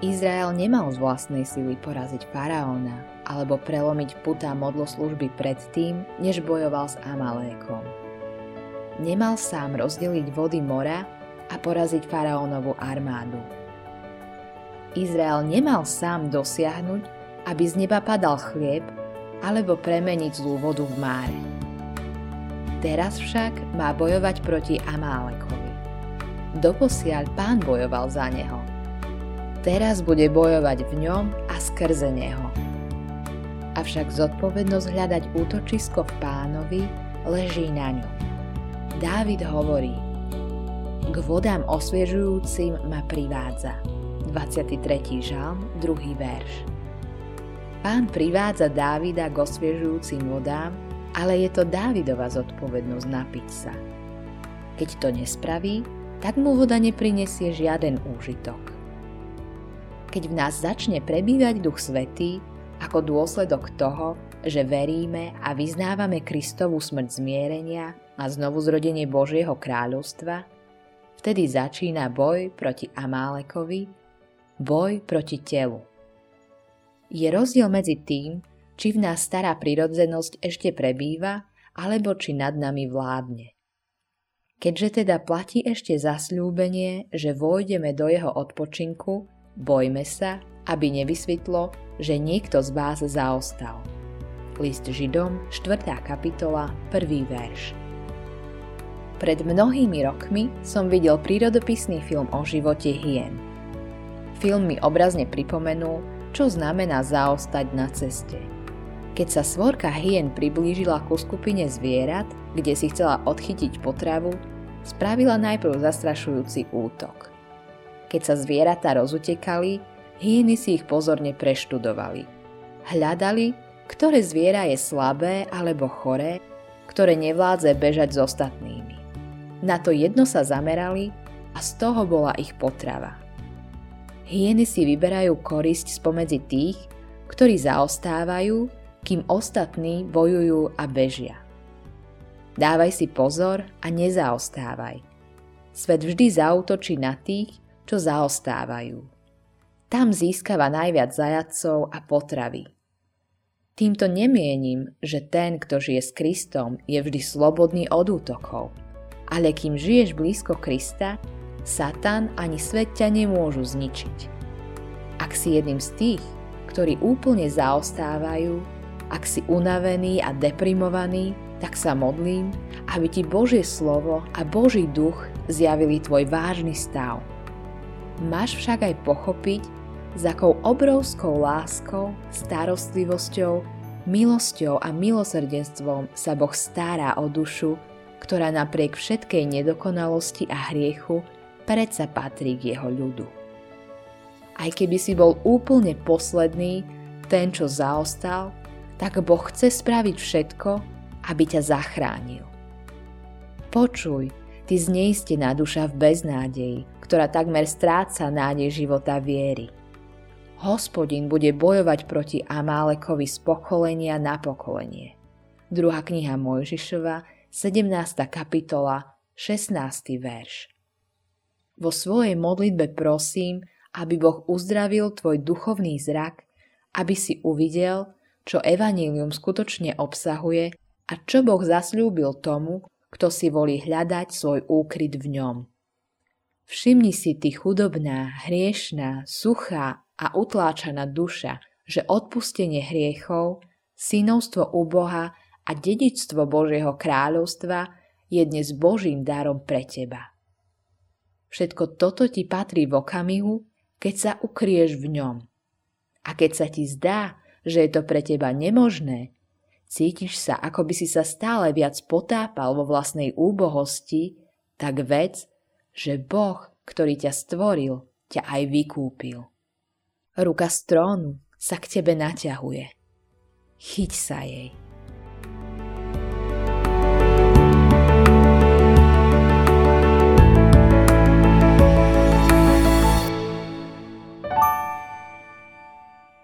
Izrael nemal z vlastnej sily poraziť faraóna alebo prelomiť putá modloslužby predtým, než bojoval s Amalékom. Nemal sám rozdeliť vody mora a poraziť faraónovú armádu. Izrael nemal sám dosiahnuť, aby z neba padal chlieb alebo premeniť zlú vodu v máre. Teraz však má bojovať proti Amálekovi. Doposiaľ pán bojoval za neho – Teraz bude bojovať v ňom a skrze neho. Avšak zodpovednosť hľadať útočisko v pánovi leží na ňom. Dávid hovorí, k vodám osviežujúcim ma privádza. 23. žalm, 2. verš. Pán privádza Dávida k osviežujúcim vodám, ale je to Dávidova zodpovednosť napiť sa. Keď to nespraví, tak mu voda neprinesie žiaden úžitok keď v nás začne prebývať Duch Svetý ako dôsledok toho, že veríme a vyznávame Kristovú smrť zmierenia a znovu zrodenie Božieho kráľovstva, vtedy začína boj proti Amálekovi, boj proti telu. Je rozdiel medzi tým, či v nás stará prirodzenosť ešte prebýva, alebo či nad nami vládne. Keďže teda platí ešte zasľúbenie, že vojdeme do jeho odpočinku, Bojme sa, aby nevysvetlo, že niekto z vás zaostal. List Židom, 4. kapitola, 1. verš. Pred mnohými rokmi som videl prírodopisný film o živote hien. Film mi obrazne pripomenul, čo znamená zaostať na ceste. Keď sa svorka hien priblížila ku skupine zvierat, kde si chcela odchytiť potravu, spravila najprv zastrašujúci útok. Keď sa zvieratá rozutekali, hyeny si ich pozorne preštudovali. Hľadali, ktoré zviera je slabé alebo choré, ktoré nevládze bežať s ostatnými. Na to jedno sa zamerali a z toho bola ich potrava. Hyeny si vyberajú korisť spomedzi tých, ktorí zaostávajú, kým ostatní bojujú a bežia. Dávaj si pozor a nezaostávaj. Svet vždy zautočí na tých, čo zaostávajú. Tam získava najviac zajacov a potravy. Týmto nemienim, že ten, kto žije s Kristom, je vždy slobodný od útokov. Ale kým žiješ blízko Krista, Satan ani svet ťa nemôžu zničiť. Ak si jedným z tých, ktorí úplne zaostávajú, ak si unavený a deprimovaný, tak sa modlím, aby ti Božie slovo a Boží duch zjavili tvoj vážny stav Máš však aj pochopiť, s akou obrovskou láskou, starostlivosťou, milosťou a milosrdenstvom sa Boh stará o dušu, ktorá napriek všetkej nedokonalosti a hriechu predsa patrí k jeho ľudu. Aj keby si bol úplne posledný, ten, čo zaostal, tak Boh chce spraviť všetko, aby ťa zachránil. Počuj, ty zneistená duša v beznádeji, ktorá takmer stráca nádej života viery. Hospodin bude bojovať proti Amálekovi z pokolenia na pokolenie. Druhá kniha Mojžišova, 17. kapitola, 16. verš. Vo svojej modlitbe prosím, aby Boh uzdravil tvoj duchovný zrak, aby si uvidel, čo Evangelium skutočne obsahuje a čo Boh zasľúbil tomu, kto si volí hľadať svoj úkryt v ňom. Všimni si ty chudobná, hriešná, suchá a utláčaná duša, že odpustenie hriechov, synovstvo u Boha a dedičstvo Božieho kráľovstva je dnes Božím darom pre teba. Všetko toto ti patrí v okamihu, keď sa ukrieš v ňom. A keď sa ti zdá, že je to pre teba nemožné, cítiš sa, ako by si sa stále viac potápal vo vlastnej úbohosti, tak vec, že Boh, ktorý ťa stvoril, ťa aj vykúpil. Ruka z trónu sa k tebe naťahuje. Chyť sa jej.